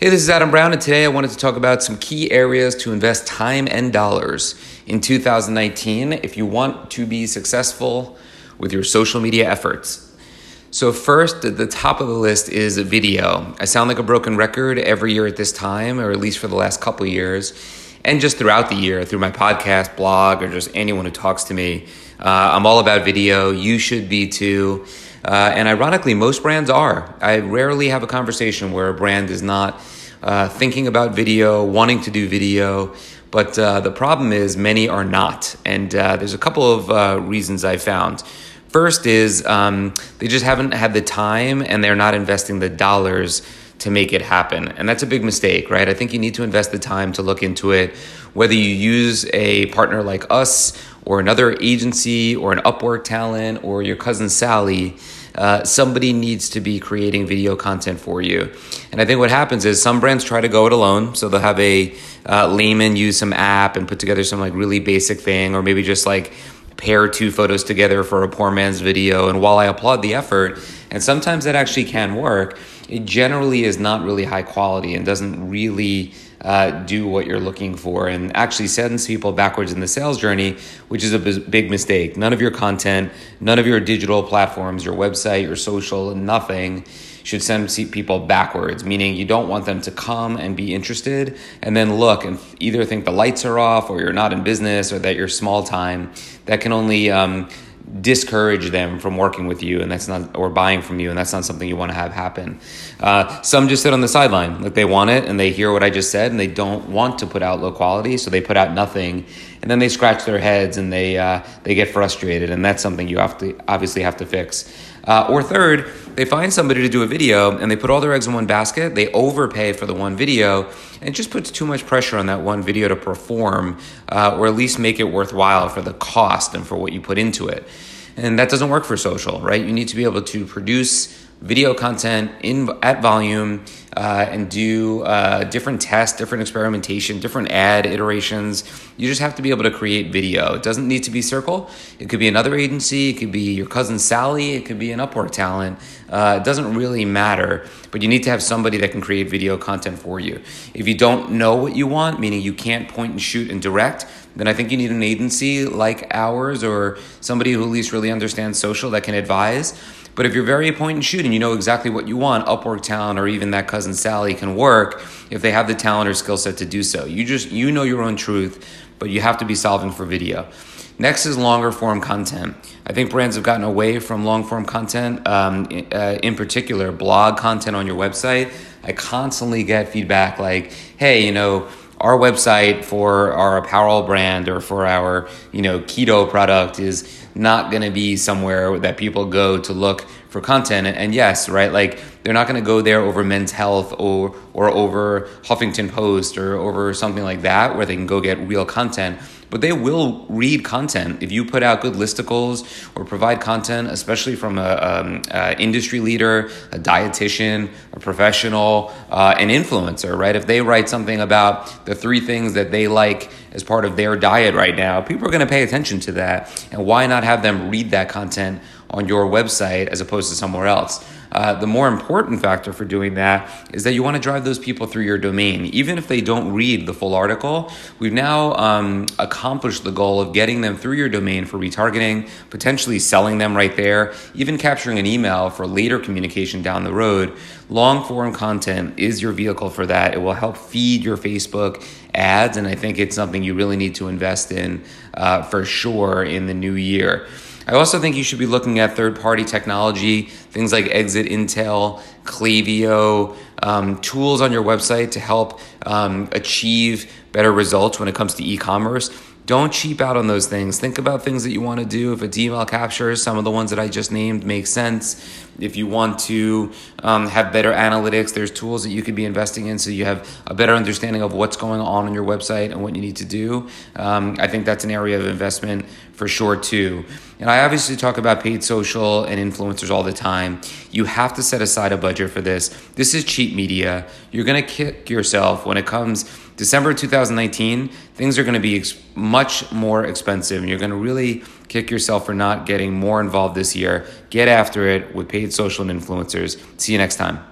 Hey, this is Adam Brown, and today I wanted to talk about some key areas to invest time and dollars in 2019 if you want to be successful with your social media efforts. So, first, at the top of the list is video. I sound like a broken record every year at this time, or at least for the last couple years, and just throughout the year through my podcast, blog, or just anyone who talks to me. Uh, I'm all about video. You should be too. Uh, and ironically, most brands are. I rarely have a conversation where a brand is not uh, thinking about video, wanting to do video. But uh, the problem is, many are not. And uh, there's a couple of uh, reasons I found. First is um, they just haven't had the time and they're not investing the dollars to make it happen. And that's a big mistake, right? I think you need to invest the time to look into it, whether you use a partner like us or another agency or an Upwork talent or your cousin Sally. Uh, somebody needs to be creating video content for you. And I think what happens is some brands try to go it alone. So they'll have a uh, layman use some app and put together some like really basic thing, or maybe just like pair two photos together for a poor man's video. And while I applaud the effort, and sometimes that actually can work, it generally is not really high quality and doesn't really uh, do what you're looking for and actually sends people backwards in the sales journey, which is a big mistake. None of your content, none of your digital platforms, your website, your social, nothing should send people backwards, meaning you don't want them to come and be interested and then look and either think the lights are off or you're not in business or that you're small time. That can only um, discourage them from working with you and that's not or buying from you and that's not something you want to have happen. Uh, some just sit on the sideline. Like they want it and they hear what i just said and they don't want to put out low quality so they put out nothing. And then they scratch their heads and they uh, they get frustrated and that's something you have to obviously have to fix uh, or third they find somebody to do a video and they put all their eggs in one basket they overpay for the one video and it just puts too much pressure on that one video to perform uh, or at least make it worthwhile for the cost and for what you put into it. And that doesn't work for social right? You need to be able to produce video content in at volume uh, and do uh, different tests, different experimentation, different ad iterations. You just have to be able to create video. It doesn't need to be Circle. It could be another agency. It could be your cousin Sally. It could be an Upwork talent. Uh, it doesn't really matter, but you need to have somebody that can create video content for you. If you don't know what you want, meaning you can't point and shoot and direct, then I think you need an agency like ours or somebody who at least really understands social that can advise. But if you're very point and shoot and you know exactly what you want, Upwork talent or even that cousin Sally can work if they have the talent or skill set to do so. You just you know your own truth, but you have to be solving for video. Next is longer form content. I think brands have gotten away from long form content, um, uh, in particular, blog content on your website. I constantly get feedback like, hey, you know, our website for our apparel brand or for our you know keto product is not going to be somewhere that people go to look for content and yes right like they're not going to go there over men's health or or over huffington post or over something like that where they can go get real content but they will read content if you put out good listicles or provide content, especially from a, um, a industry leader, a dietitian, a professional, uh, an influencer. Right? If they write something about the three things that they like as part of their diet right now, people are going to pay attention to that. And why not have them read that content on your website as opposed to somewhere else? Uh, the more important factor for doing that is that you want to drive those people through your domain. Even if they don't read the full article, we've now um, accomplished the goal of getting them through your domain for retargeting, potentially selling them right there, even capturing an email for later communication down the road. Long form content is your vehicle for that. It will help feed your Facebook ads, and I think it's something you really need to invest in uh, for sure in the new year. I also think you should be looking at third party technology, things like Exit Intel, Klaviyo, um, tools on your website to help um, achieve better results when it comes to e commerce. Don't cheap out on those things. Think about things that you want to do. If it's email capture, some of the ones that I just named make sense. If you want to um, have better analytics, there's tools that you could be investing in so you have a better understanding of what's going on on your website and what you need to do. Um, I think that's an area of investment for sure, too. And I obviously talk about paid social and influencers all the time. You have to set aside a budget for this. This is cheap media. You're going to kick yourself when it comes December 2019, things are going to be ex- much more expensive, and you're going to really kick yourself for not getting more involved this year. Get after it with paid social and influencers. See you next time.